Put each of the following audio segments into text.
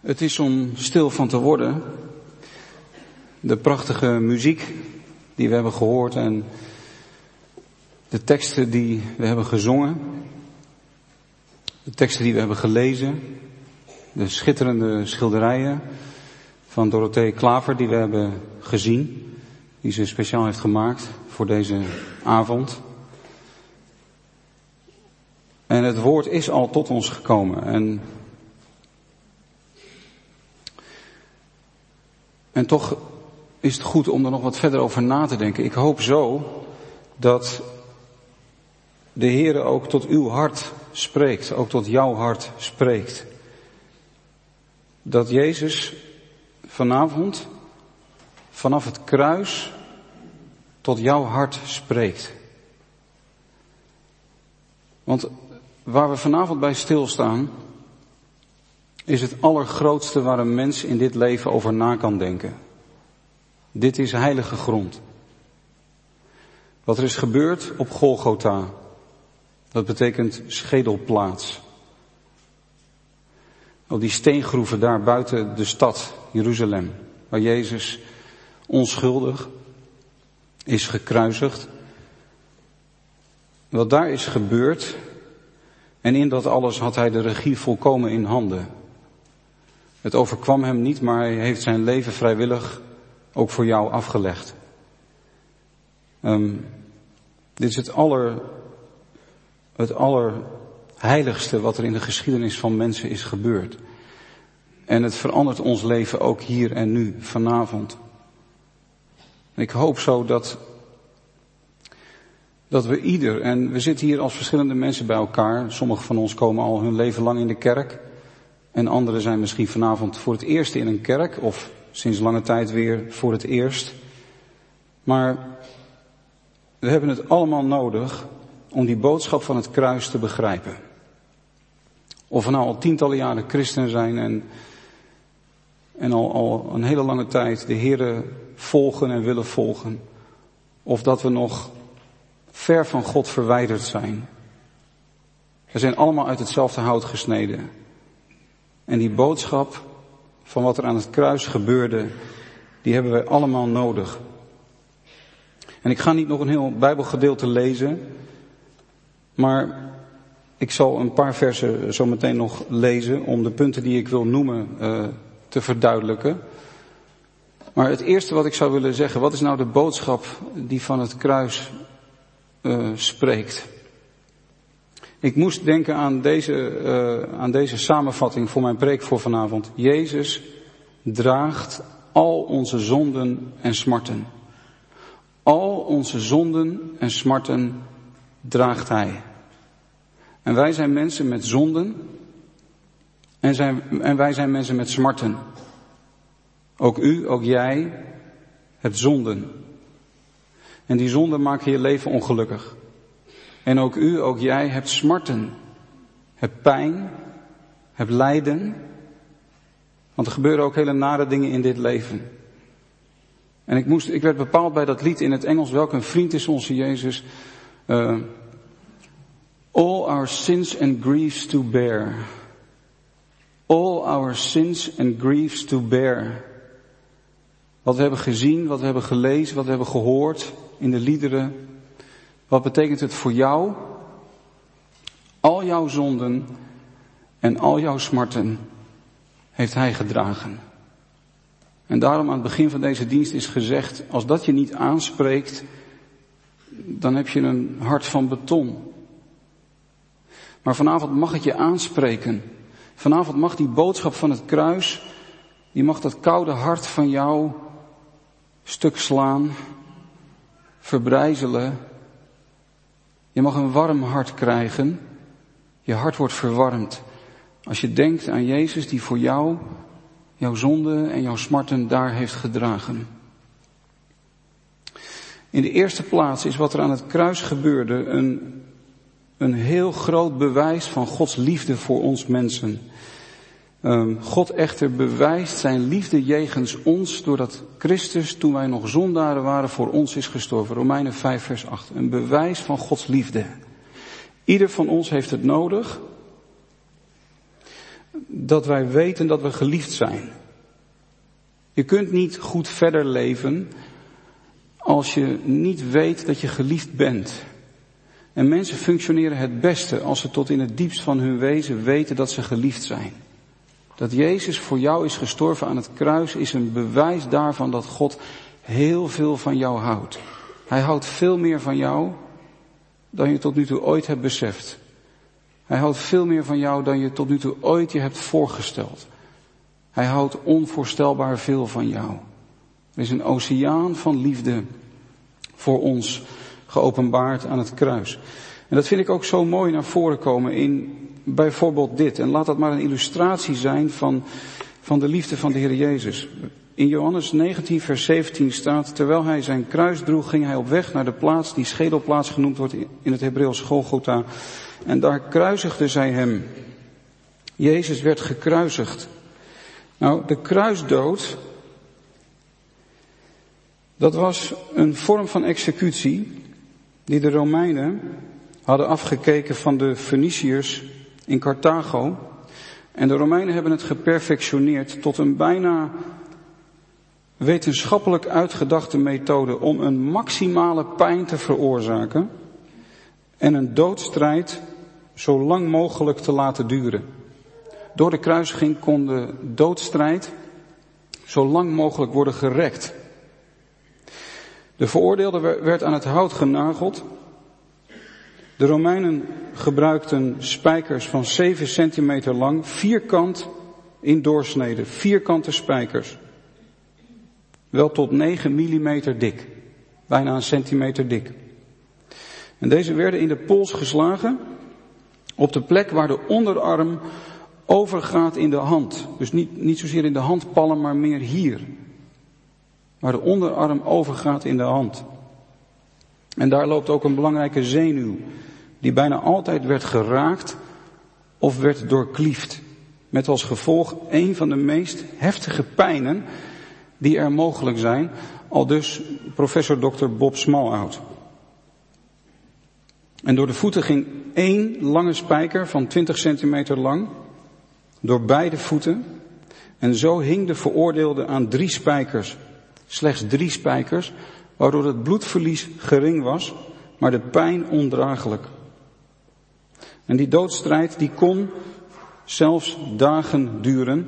Het is om stil van te worden. De prachtige muziek die we hebben gehoord en de teksten die we hebben gezongen. De teksten die we hebben gelezen. De schitterende schilderijen van Dorothee Klaver die we hebben gezien. Die ze speciaal heeft gemaakt voor deze avond. En het woord is al tot ons gekomen. En En toch is het goed om er nog wat verder over na te denken. Ik hoop zo dat de Heere ook tot uw hart spreekt, ook tot jouw hart spreekt. Dat Jezus vanavond vanaf het kruis tot jouw hart spreekt. Want waar we vanavond bij stilstaan, is het allergrootste waar een mens in dit leven over na kan denken. Dit is heilige grond. Wat er is gebeurd op Golgotha, dat betekent schedelplaats. Op die steengroeven daar buiten de stad Jeruzalem, waar Jezus onschuldig is gekruisigd. Wat daar is gebeurd, en in dat alles had hij de regie volkomen in handen. Het overkwam hem niet, maar hij heeft zijn leven vrijwillig ook voor jou afgelegd. Um, dit is het aller, het allerheiligste wat er in de geschiedenis van mensen is gebeurd. En het verandert ons leven ook hier en nu, vanavond. ik hoop zo dat, dat we ieder, en we zitten hier als verschillende mensen bij elkaar. Sommigen van ons komen al hun leven lang in de kerk. En anderen zijn misschien vanavond voor het eerst in een kerk of sinds lange tijd weer voor het eerst. Maar we hebben het allemaal nodig om die boodschap van het kruis te begrijpen. Of we nou al tientallen jaren christen zijn en, en al, al een hele lange tijd de Here volgen en willen volgen. Of dat we nog ver van God verwijderd zijn. We zijn allemaal uit hetzelfde hout gesneden. En die boodschap van wat er aan het kruis gebeurde, die hebben wij allemaal nodig. En ik ga niet nog een heel Bijbelgedeelte lezen, maar ik zal een paar versen zo meteen nog lezen om de punten die ik wil noemen uh, te verduidelijken. Maar het eerste wat ik zou willen zeggen, wat is nou de boodschap die van het kruis uh, spreekt? Ik moest denken aan deze, uh, aan deze samenvatting voor mijn preek voor vanavond. Jezus draagt al onze zonden en smarten. Al onze zonden en smarten draagt Hij. En wij zijn mensen met zonden en, zijn, en wij zijn mensen met smarten. Ook u, ook jij hebt zonden. En die zonden maken je leven ongelukkig. En ook u, ook jij hebt smarten, hebt pijn, hebt lijden. Want er gebeuren ook hele nare dingen in dit leven. En ik moest, ik werd bepaald bij dat lied in het Engels, welk een vriend is onze Jezus. Uh, all our sins and griefs to bear. All our sins and griefs to bear. Wat we hebben gezien, wat we hebben gelezen, wat we hebben gehoord in de liederen, wat betekent het voor jou? Al jouw zonden en al jouw smarten heeft Hij gedragen. En daarom aan het begin van deze dienst is gezegd, als dat je niet aanspreekt, dan heb je een hart van beton. Maar vanavond mag het je aanspreken. Vanavond mag die boodschap van het kruis, die mag dat koude hart van jou stuk slaan, verbrijzelen je mag een warm hart krijgen. Je hart wordt verwarmd. Als je denkt aan Jezus die voor jou jouw zonde en jouw smarten daar heeft gedragen. In de eerste plaats is wat er aan het kruis gebeurde een, een heel groot bewijs van Gods liefde voor ons mensen. Um, God echter bewijst zijn liefde jegens ons doordat Christus, toen wij nog zondaren waren, voor ons is gestorven. Romeinen 5 vers 8. Een bewijs van Gods liefde. Ieder van ons heeft het nodig. dat wij weten dat we geliefd zijn. Je kunt niet goed verder leven als je niet weet dat je geliefd bent. En mensen functioneren het beste als ze tot in het diepst van hun wezen weten dat ze geliefd zijn. Dat Jezus voor jou is gestorven aan het kruis is een bewijs daarvan dat God heel veel van jou houdt. Hij houdt veel meer van jou dan je tot nu toe ooit hebt beseft. Hij houdt veel meer van jou dan je tot nu toe ooit je hebt voorgesteld. Hij houdt onvoorstelbaar veel van jou. Er is een oceaan van liefde voor ons geopenbaard aan het kruis. En dat vind ik ook zo mooi naar voren komen in bijvoorbeeld dit. En laat dat maar een illustratie zijn van, van de liefde van de Heer Jezus. In Johannes 19 vers 17 staat, terwijl hij zijn kruis droeg, ging hij op weg naar de plaats die schedelplaats genoemd wordt in het Hebreeuws Golgotha. En daar kruisigde zij hem. Jezus werd gekruisigd. Nou, de kruisdood, dat was een vorm van executie die de Romeinen hadden afgekeken van de Feniciërs in Carthago. En de Romeinen hebben het geperfectioneerd tot een bijna wetenschappelijk uitgedachte methode om een maximale pijn te veroorzaken en een doodstrijd zo lang mogelijk te laten duren. Door de kruisiging kon de doodstrijd zo lang mogelijk worden gerekt. De veroordeelde werd aan het hout genageld. De Romeinen gebruikten spijkers van 7 centimeter lang, vierkant in doorsnede, vierkante spijkers. Wel tot 9 millimeter dik, bijna een centimeter dik. En deze werden in de pols geslagen op de plek waar de onderarm overgaat in de hand. Dus niet, niet zozeer in de handpalm, maar meer hier. Waar de onderarm overgaat in de hand. En daar loopt ook een belangrijke zenuw, die bijna altijd werd geraakt of werd doorkliefd. Met als gevolg een van de meest heftige pijnen die er mogelijk zijn, al dus professor Dr. Bob Smallhout. En door de voeten ging één lange spijker van 20 centimeter lang, door beide voeten. En zo hing de veroordeelde aan drie spijkers, slechts drie spijkers, waardoor het bloedverlies gering was, maar de pijn ondraaglijk. En die doodstrijd die kon zelfs dagen duren,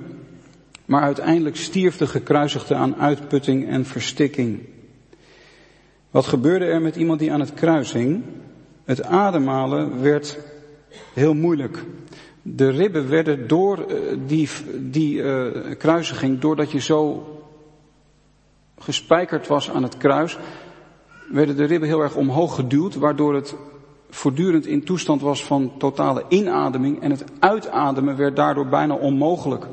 maar uiteindelijk stierf de gekruisigde aan uitputting en verstikking. Wat gebeurde er met iemand die aan het kruis hing? Het ademhalen werd heel moeilijk. De ribben werden door eh, die, die uh, kruisiging, doordat je zo gespijkerd was aan het kruis, werden de ribben heel erg omhoog geduwd, waardoor het voortdurend in toestand was van totale inademing en het uitademen werd daardoor bijna onmogelijk.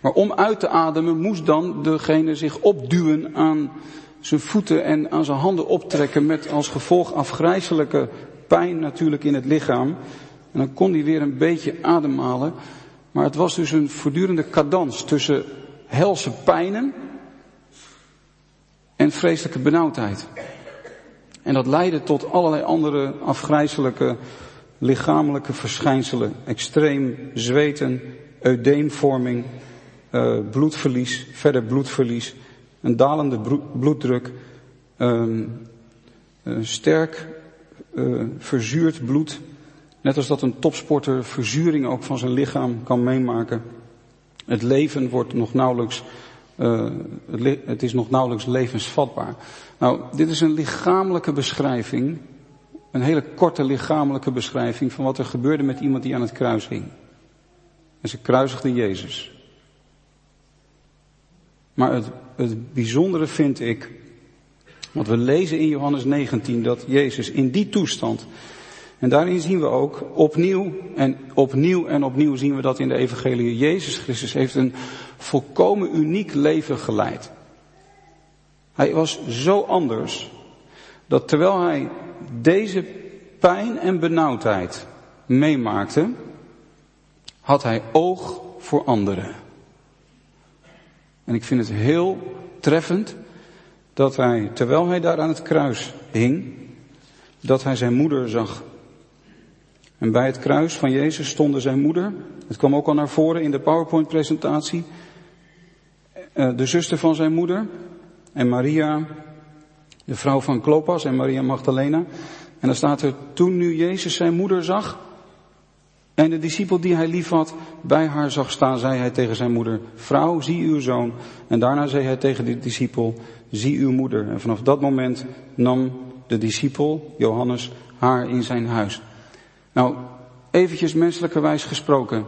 Maar om uit te ademen moest dan degene zich opduwen aan zijn voeten en aan zijn handen optrekken met als gevolg afgrijzelijke pijn natuurlijk in het lichaam. En dan kon hij weer een beetje ademhalen. Maar het was dus een voortdurende cadans tussen helse pijnen en vreselijke benauwdheid. En dat leidde tot allerlei andere afgrijzelijke lichamelijke verschijnselen. Extreem zweten, eudeemvorming, uh, bloedverlies, verder bloedverlies, een dalende bloeddruk, uh, sterk uh, verzuurd bloed. Net als dat een topsporter verzuring ook van zijn lichaam kan meemaken. Het leven wordt nog nauwelijks, het, het is nog nauwelijks levensvatbaar. Nou, dit is een lichamelijke beschrijving, een hele korte lichamelijke beschrijving van wat er gebeurde met iemand die aan het kruis hing. En ze kruisigden Jezus. Maar het, het bijzondere vind ik, want we lezen in Johannes 19 dat Jezus in die toestand, en daarin zien we ook opnieuw en opnieuw en opnieuw zien we dat in de evangelie. Jezus Christus heeft een volkomen uniek leven geleid. Hij was zo anders dat terwijl hij deze pijn en benauwdheid meemaakte, had hij oog voor anderen. En ik vind het heel treffend dat hij, terwijl hij daar aan het kruis hing, dat hij zijn moeder zag. En bij het kruis van Jezus stonden zijn moeder. Het kwam ook al naar voren in de PowerPoint presentatie. Eh, de zuster van zijn moeder. En Maria, de vrouw van Klopas en Maria Magdalena. En dan staat er, toen nu Jezus zijn moeder zag, en de discipel die hij lief had, bij haar zag staan, zei hij tegen zijn moeder, vrouw, zie uw zoon. En daarna zei hij tegen de discipel, zie uw moeder. En vanaf dat moment nam de discipel, Johannes, haar in zijn huis. Nou, eventjes menselijkerwijs gesproken.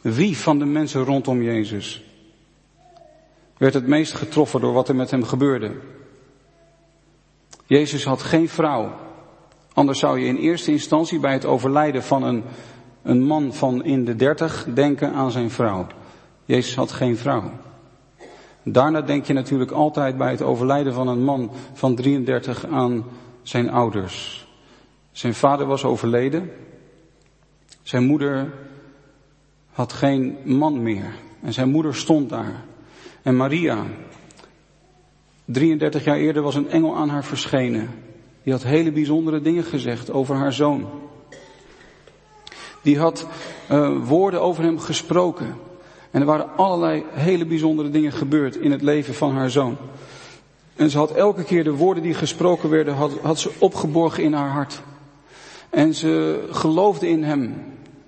Wie van de mensen rondom Jezus werd het meest getroffen door wat er met hem gebeurde? Jezus had geen vrouw. Anders zou je in eerste instantie bij het overlijden van een, een man van in de dertig denken aan zijn vrouw. Jezus had geen vrouw. Daarna denk je natuurlijk altijd bij het overlijden van een man van 33 aan zijn ouders. Zijn vader was overleden. Zijn moeder had geen man meer. En zijn moeder stond daar. En Maria, 33 jaar eerder was een engel aan haar verschenen. Die had hele bijzondere dingen gezegd over haar zoon. Die had uh, woorden over hem gesproken. En er waren allerlei hele bijzondere dingen gebeurd in het leven van haar zoon. En ze had elke keer de woorden die gesproken werden, had, had ze opgeborgen in haar hart. En ze geloofde in hem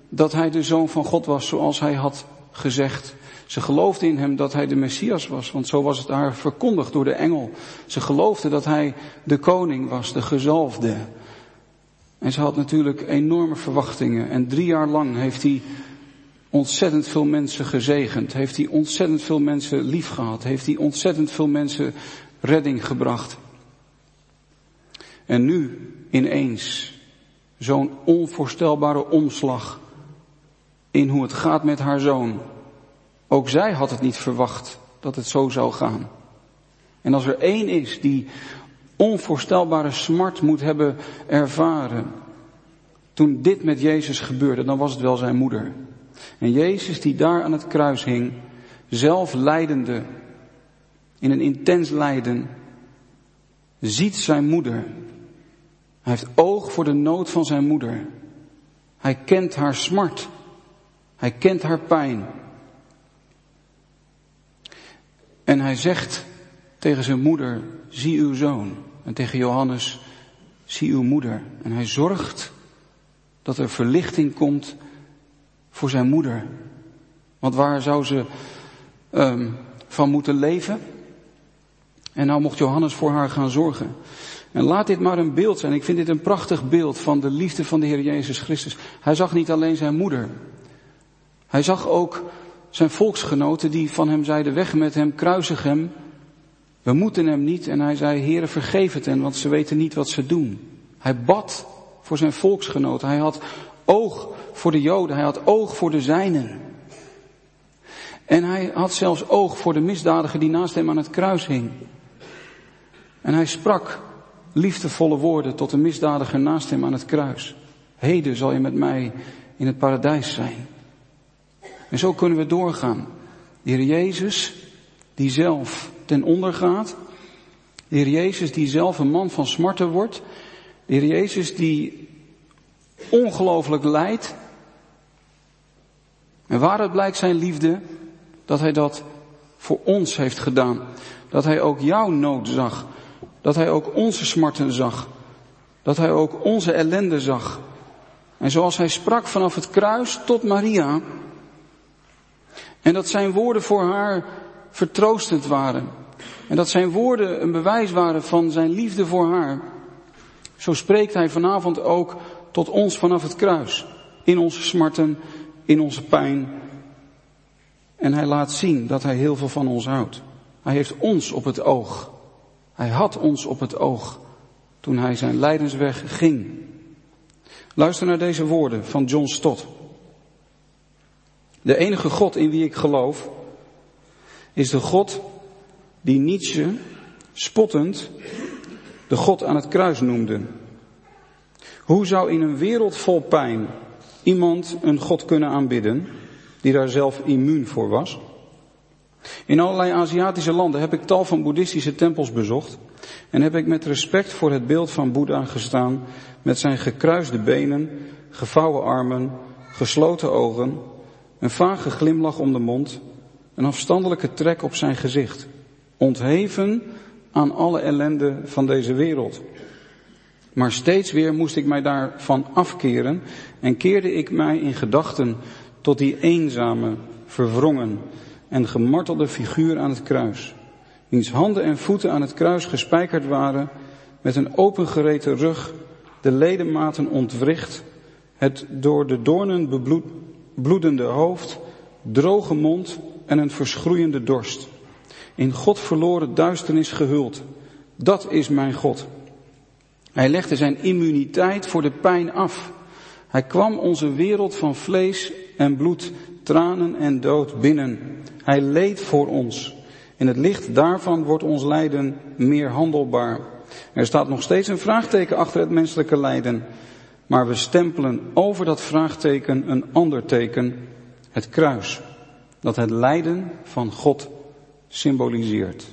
dat hij de zoon van God was zoals hij had gezegd. Ze geloofde in hem dat hij de Messias was, want zo was het haar verkondigd door de engel. Ze geloofde dat hij de koning was, de gezalfde. En ze had natuurlijk enorme verwachtingen. En drie jaar lang heeft hij ontzettend veel mensen gezegend. Heeft hij ontzettend veel mensen lief gehad. Heeft hij ontzettend veel mensen redding gebracht. En nu ineens zo'n onvoorstelbare omslag in hoe het gaat met haar zoon. Ook zij had het niet verwacht dat het zo zou gaan. En als er één is die onvoorstelbare smart moet hebben ervaren toen dit met Jezus gebeurde, dan was het wel zijn moeder. En Jezus die daar aan het kruis hing, zelf leidende, in een intens lijden, ziet zijn moeder. Hij heeft oog voor de nood van zijn moeder. Hij kent haar smart. Hij kent haar pijn. En hij zegt tegen zijn moeder, zie uw zoon. En tegen Johannes, zie uw moeder. En hij zorgt dat er verlichting komt voor zijn moeder. Want waar zou ze um, van moeten leven? En nou mocht Johannes voor haar gaan zorgen. En laat dit maar een beeld zijn. Ik vind dit een prachtig beeld van de liefde van de Heer Jezus Christus. Hij zag niet alleen zijn moeder. Hij zag ook zijn volksgenoten die van hem zeiden, weg met hem, kruisig hem. We moeten hem niet. En hij zei, Heere, vergeef het hen, want ze weten niet wat ze doen. Hij bad voor zijn volksgenoten. Hij had oog voor de Joden. Hij had oog voor de zijnen. En hij had zelfs oog voor de misdadiger die naast hem aan het kruis hing. En hij sprak liefdevolle woorden tot de misdadiger naast hem aan het kruis. Heden zal je met mij in het paradijs zijn. En zo kunnen we doorgaan. De Heer Jezus, die zelf ten onder gaat. De Heer Jezus, die zelf een man van smarten wordt. De Heer Jezus, die ongelooflijk lijdt. En waaruit blijkt zijn liefde? Dat hij dat voor ons heeft gedaan. Dat hij ook jouw nood zag. Dat hij ook onze smarten zag. Dat hij ook onze ellende zag. En zoals hij sprak vanaf het kruis tot Maria, en dat zijn woorden voor haar vertroostend waren. En dat zijn woorden een bewijs waren van zijn liefde voor haar. Zo spreekt hij vanavond ook tot ons vanaf het kruis. In onze smarten, in onze pijn. En hij laat zien dat hij heel veel van ons houdt. Hij heeft ons op het oog. Hij had ons op het oog toen hij zijn lijdensweg ging. Luister naar deze woorden van John Stott. De enige God in wie ik geloof is de God die Nietzsche spottend de God aan het kruis noemde. Hoe zou in een wereld vol pijn iemand een God kunnen aanbidden die daar zelf immuun voor was? In allerlei Aziatische landen heb ik tal van boeddhistische tempels bezocht. En heb ik met respect voor het beeld van Boeddha gestaan, met zijn gekruiste benen, gevouwen armen, gesloten ogen, een vage glimlach om de mond, een afstandelijke trek op zijn gezicht, ontheven aan alle ellende van deze wereld. Maar steeds weer moest ik mij daarvan afkeren en keerde ik mij in gedachten tot die eenzame, verwrongen en gemartelde figuur aan het kruis, wiens handen en voeten aan het kruis gespijkerd waren, met een opengereten rug, de ledematen ontwricht, het door de doornen bebloedende hoofd, droge mond en een verschroeiende dorst. In God verloren duisternis gehuld. Dat is mijn God. Hij legde zijn immuniteit voor de pijn af. Hij kwam onze wereld van vlees en bloed, tranen en dood binnen. Hij leed voor ons. In het licht daarvan wordt ons lijden meer handelbaar. Er staat nog steeds een vraagteken achter het menselijke lijden. Maar we stempelen over dat vraagteken een ander teken, het kruis, dat het lijden van God symboliseert.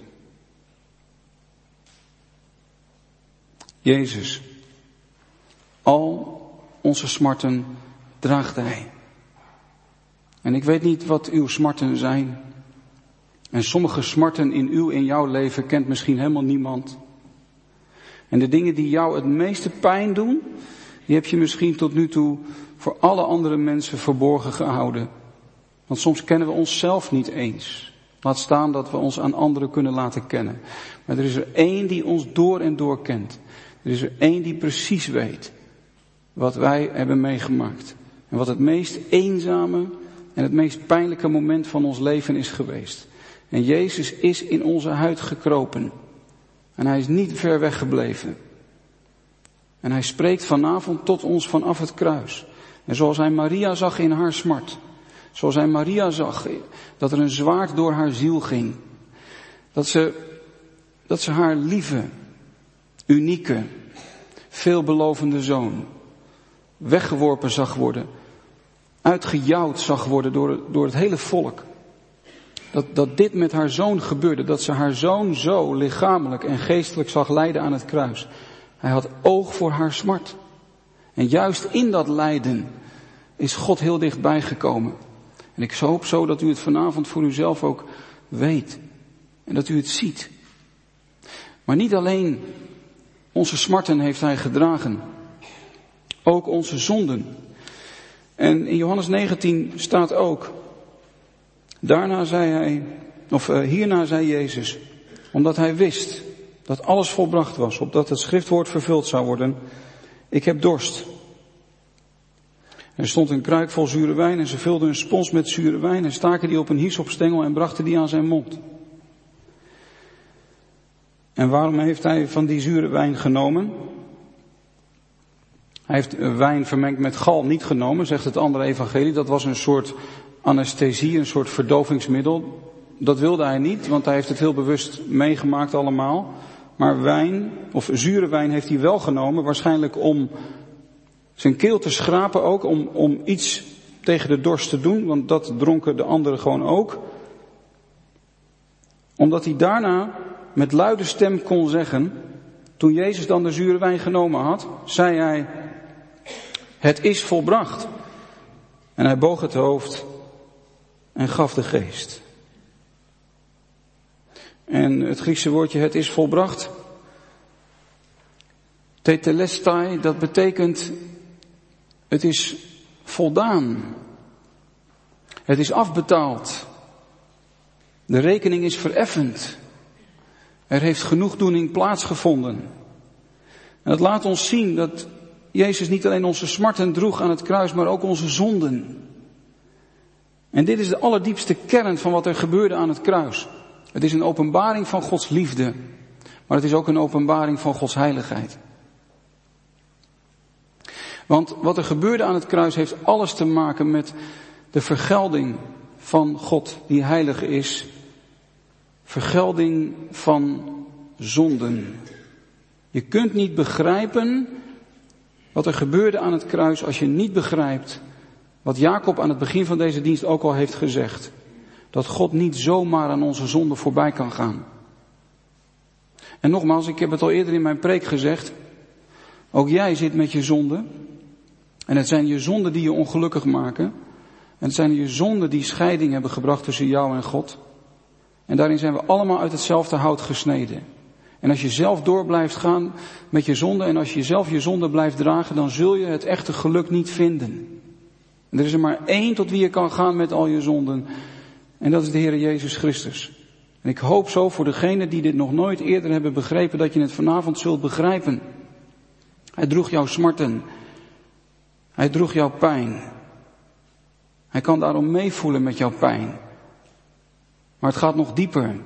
Jezus, al onze smarten draagt Hij. En ik weet niet wat uw smarten zijn. En sommige smarten in uw, in jouw leven kent misschien helemaal niemand. En de dingen die jou het meeste pijn doen, die heb je misschien tot nu toe voor alle andere mensen verborgen gehouden. Want soms kennen we onszelf niet eens. Laat staan dat we ons aan anderen kunnen laten kennen. Maar er is er één die ons door en door kent. Er is er één die precies weet wat wij hebben meegemaakt. En wat het meest eenzame en het meest pijnlijke moment van ons leven is geweest. En Jezus is in onze huid gekropen. En hij is niet ver weg gebleven. En hij spreekt vanavond tot ons vanaf het kruis. En zoals hij Maria zag in haar smart. Zoals hij Maria zag dat er een zwaard door haar ziel ging. Dat ze, dat ze haar lieve, unieke, veelbelovende zoon weggeworpen zag worden. Uitgejouwd zag worden door, door het hele volk. Dat, dat dit met haar zoon gebeurde. Dat ze haar zoon zo lichamelijk en geestelijk zag lijden aan het kruis. Hij had oog voor haar smart. En juist in dat lijden is God heel dichtbij gekomen. En ik hoop zo dat u het vanavond voor uzelf ook weet. En dat u het ziet. Maar niet alleen onze smarten heeft hij gedragen. Ook onze zonden. En in Johannes 19 staat ook. Daarna zei hij, of uh, hierna zei Jezus, omdat hij wist dat alles volbracht was, opdat het schriftwoord vervuld zou worden. Ik heb dorst. Er stond een kruik vol zure wijn en ze vulden een spons met zure wijn en staken die op een hiesopstengel en brachten die aan zijn mond. En waarom heeft hij van die zure wijn genomen? Hij heeft wijn vermengd met gal niet genomen, zegt het andere evangelie. Dat was een soort anesthesie, een soort verdovingsmiddel. Dat wilde hij niet, want hij heeft het heel bewust meegemaakt allemaal. Maar wijn, of zure wijn heeft hij wel genomen, waarschijnlijk om zijn keel te schrapen ook, om, om iets tegen de dorst te doen, want dat dronken de anderen gewoon ook. Omdat hij daarna met luide stem kon zeggen, toen Jezus dan de zure wijn genomen had, zei hij, het is volbracht. En hij boog het hoofd en gaf de geest. En het Griekse woordje het is volbracht. Tetelestai, dat betekent het is voldaan. Het is afbetaald. De rekening is vereffend. Er heeft genoegdoening plaatsgevonden. En dat laat ons zien dat Jezus niet alleen onze smarten droeg aan het kruis, maar ook onze zonden. En dit is de allerdiepste kern van wat er gebeurde aan het kruis. Het is een openbaring van Gods liefde, maar het is ook een openbaring van Gods heiligheid. Want wat er gebeurde aan het kruis heeft alles te maken met de vergelding van God die heilig is. Vergelding van zonden. Je kunt niet begrijpen wat er gebeurde aan het kruis als je niet begrijpt wat Jacob aan het begin van deze dienst ook al heeft gezegd. Dat God niet zomaar aan onze zonden voorbij kan gaan. En nogmaals, ik heb het al eerder in mijn preek gezegd. Ook jij zit met je zonden. En het zijn je zonden die je ongelukkig maken. En het zijn je zonden die scheiding hebben gebracht tussen jou en God. En daarin zijn we allemaal uit hetzelfde hout gesneden. En als je zelf door blijft gaan met je zonde en als je zelf je zonde blijft dragen, dan zul je het echte geluk niet vinden. En er is er maar één tot wie je kan gaan met al je zonden. En dat is de Heer Jezus Christus. En ik hoop zo voor degenen die dit nog nooit eerder hebben begrepen, dat je het vanavond zult begrijpen. Hij droeg jouw smarten. Hij droeg jouw pijn. Hij kan daarom meevoelen met jouw pijn. Maar het gaat nog dieper.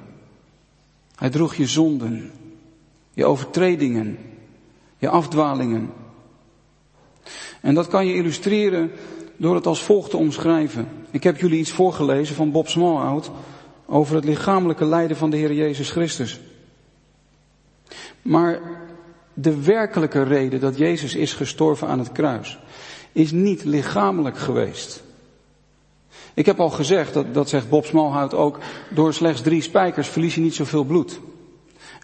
Hij droeg je zonden, je overtredingen, je afdwalingen. En dat kan je illustreren door het als volgt te omschrijven. Ik heb jullie iets voorgelezen van Bob Smallhout over het lichamelijke lijden van de Heer Jezus Christus. Maar de werkelijke reden dat Jezus is gestorven aan het kruis is niet lichamelijk geweest. Ik heb al gezegd, dat, dat zegt Bob Smallhout ook, door slechts drie spijkers verlies je niet zoveel bloed.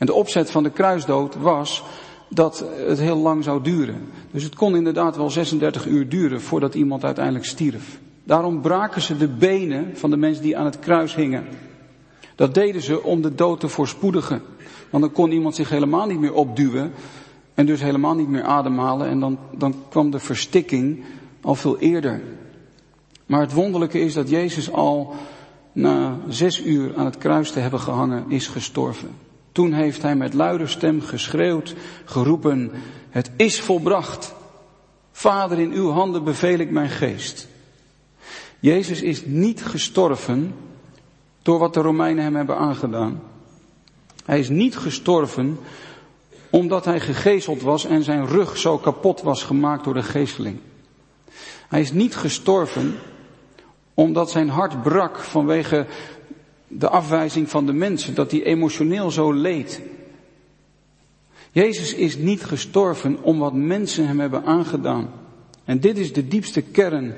En de opzet van de kruisdood was dat het heel lang zou duren. Dus het kon inderdaad wel 36 uur duren voordat iemand uiteindelijk stierf. Daarom braken ze de benen van de mensen die aan het kruis hingen. Dat deden ze om de dood te voorspoedigen. Want dan kon iemand zich helemaal niet meer opduwen en dus helemaal niet meer ademhalen en dan, dan kwam de verstikking al veel eerder. Maar het wonderlijke is dat Jezus al na zes uur aan het kruis te hebben gehangen is gestorven. Toen heeft hij met luider stem geschreeuwd, geroepen, het is volbracht. Vader, in uw handen beveel ik mijn geest. Jezus is niet gestorven door wat de Romeinen hem hebben aangedaan. Hij is niet gestorven omdat hij gegezeld was en zijn rug zo kapot was gemaakt door de geesteling. Hij is niet gestorven omdat zijn hart brak vanwege de afwijzing van de mensen, dat hij emotioneel zo leed. Jezus is niet gestorven om wat mensen hem hebben aangedaan. En dit is de diepste kern,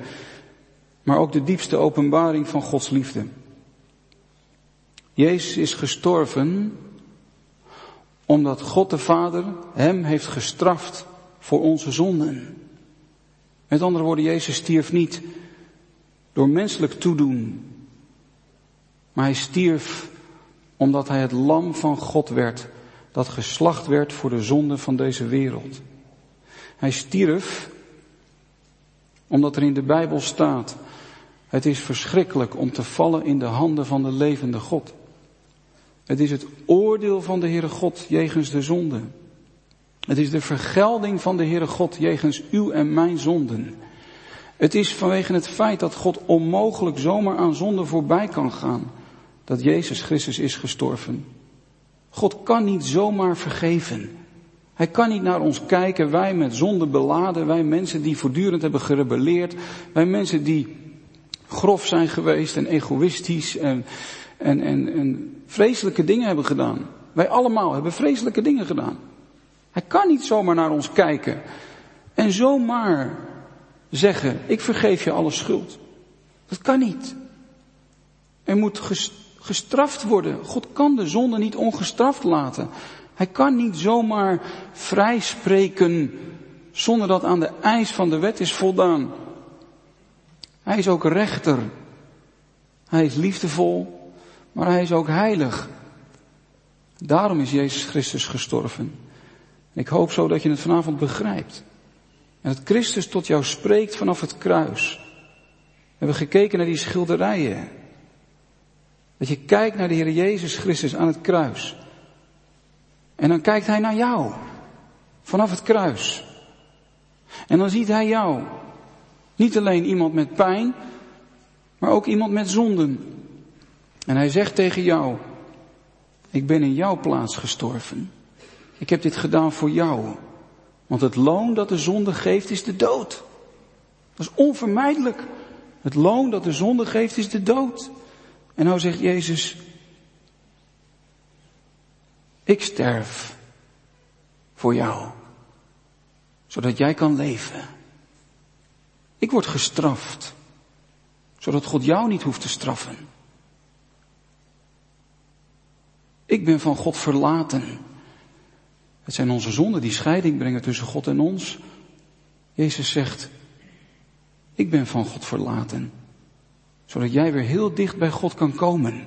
maar ook de diepste openbaring van Gods liefde. Jezus is gestorven omdat God de Vader hem heeft gestraft voor onze zonden. Met andere woorden, Jezus stierf niet door menselijk toedoen, maar hij stierf omdat hij het lam van God werd, dat geslacht werd voor de zonde van deze wereld. Hij stierf omdat er in de Bijbel staat, het is verschrikkelijk om te vallen in de handen van de levende God. Het is het oordeel van de Heere God jegens de zonde. Het is de vergelding van de Heere God jegens uw en mijn zonden. Het is vanwege het feit dat God onmogelijk zomaar aan zonde voorbij kan gaan, dat Jezus Christus is gestorven. God kan niet zomaar vergeven. Hij kan niet naar ons kijken, wij met zonde beladen, wij mensen die voortdurend hebben gerebelleerd, wij mensen die grof zijn geweest en egoïstisch en, en, en, en vreselijke dingen hebben gedaan. Wij allemaal hebben vreselijke dingen gedaan. Hij kan niet zomaar naar ons kijken en zomaar zeggen, ik vergeef je alle schuld. Dat kan niet. Er moet gestraft worden. God kan de zonde niet ongestraft laten. Hij kan niet zomaar vrijspreken zonder dat aan de eis van de wet is voldaan. Hij is ook rechter. Hij is liefdevol, maar hij is ook heilig. Daarom is Jezus Christus gestorven. Ik hoop zo dat je het vanavond begrijpt. En dat Christus tot jou spreekt vanaf het kruis. We hebben gekeken naar die schilderijen. Dat je kijkt naar de Heer Jezus Christus aan het kruis. En dan kijkt Hij naar jou. Vanaf het kruis. En dan ziet Hij jou. Niet alleen iemand met pijn, maar ook iemand met zonden. En Hij zegt tegen jou, ik ben in jouw plaats gestorven. Ik heb dit gedaan voor jou. Want het loon dat de zonde geeft is de dood. Dat is onvermijdelijk. Het loon dat de zonde geeft is de dood. En nou zegt Jezus, ik sterf voor jou, zodat jij kan leven. Ik word gestraft, zodat God jou niet hoeft te straffen. Ik ben van God verlaten, Het zijn onze zonden die scheiding brengen tussen God en ons. Jezus zegt, ik ben van God verlaten, zodat jij weer heel dicht bij God kan komen.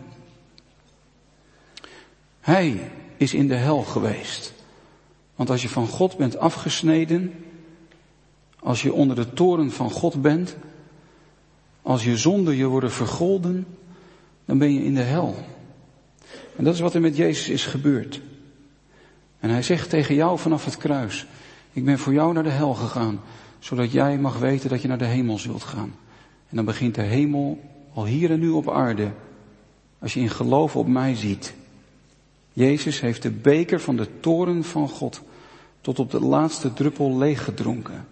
Hij is in de hel geweest. Want als je van God bent afgesneden, als je onder de toren van God bent, als je zonden je worden vergolden, dan ben je in de hel. En dat is wat er met Jezus is gebeurd. En hij zegt tegen jou vanaf het kruis, ik ben voor jou naar de hel gegaan, zodat jij mag weten dat je naar de hemel zult gaan. En dan begint de hemel al hier en nu op aarde, als je in geloof op mij ziet. Jezus heeft de beker van de toren van God tot op de laatste druppel leeggedronken,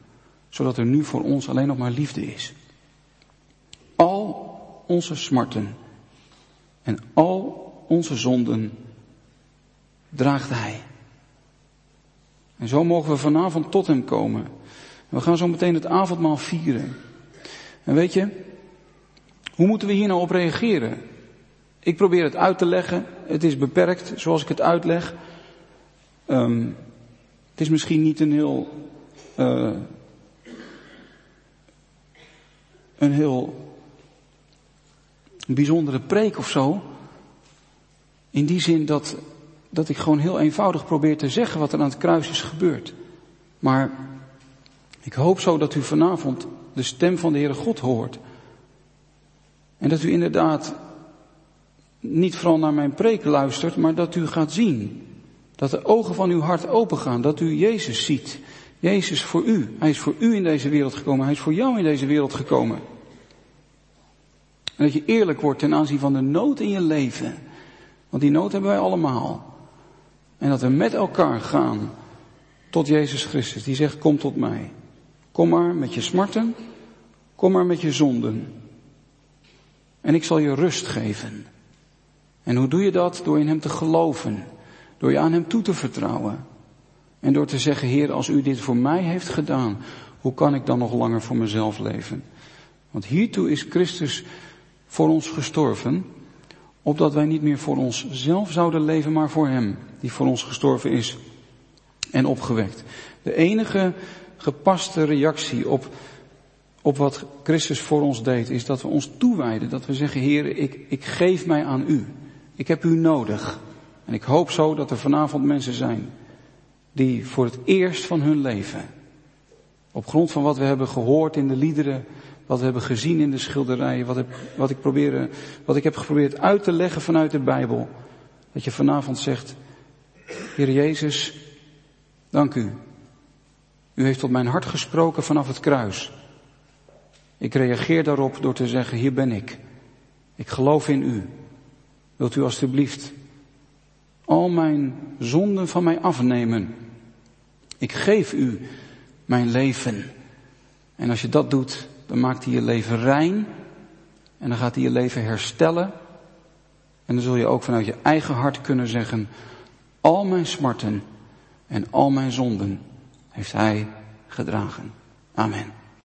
zodat er nu voor ons alleen nog maar liefde is. Al onze smarten en al onze zonden draagt Hij. En zo mogen we vanavond tot Hem komen. We gaan zo meteen het avondmaal vieren. En weet je, hoe moeten we hier nou op reageren? Ik probeer het uit te leggen. Het is beperkt zoals ik het uitleg. Um, het is misschien niet een heel, uh, een heel bijzondere preek of zo. In die zin dat, dat ik gewoon heel eenvoudig probeer te zeggen wat er aan het kruis is gebeurd. Maar ik hoop zo dat u vanavond de stem van de Heere God hoort. En dat u inderdaad niet vooral naar mijn preek luistert, maar dat u gaat zien. Dat de ogen van uw hart opengaan, dat u Jezus ziet. Jezus voor u. Hij is voor u in deze wereld gekomen. Hij is voor jou in deze wereld gekomen. En dat je eerlijk wordt ten aanzien van de nood in je leven. Want die nood hebben wij allemaal. En dat we met elkaar gaan tot Jezus Christus. Die zegt, kom tot mij. Kom maar met je smarten. Kom maar met je zonden. En ik zal je rust geven. En hoe doe je dat? Door in Hem te geloven. Door je aan Hem toe te vertrouwen. En door te zeggen, Heer, als U dit voor mij heeft gedaan, hoe kan ik dan nog langer voor mezelf leven? Want hiertoe is Christus voor ons gestorven, opdat wij niet meer voor onszelf zouden leven, maar voor Hem, die voor ons gestorven is en opgewekt. De enige gepaste reactie op, op wat Christus voor ons deed, is dat we ons toewijden, dat we zeggen, Heer, ik, ik geef mij aan U. Ik heb U nodig. En ik hoop zo dat er vanavond mensen zijn die voor het eerst van hun leven, op grond van wat we hebben gehoord in de liederen, wat we hebben gezien in de schilderijen, wat, wat, ik probeer, wat ik heb geprobeerd uit te leggen vanuit de Bijbel. Dat je vanavond zegt, Heer Jezus, dank u. U heeft tot mijn hart gesproken vanaf het kruis. Ik reageer daarop door te zeggen, hier ben ik. Ik geloof in u. Wilt u alstublieft al mijn zonden van mij afnemen? Ik geef u mijn leven. En als je dat doet, dan maakt hij je leven rein. En dan gaat hij je leven herstellen. En dan zul je ook vanuit je eigen hart kunnen zeggen, al mijn smarten en al mijn zonden heeft hij gedragen. Amen.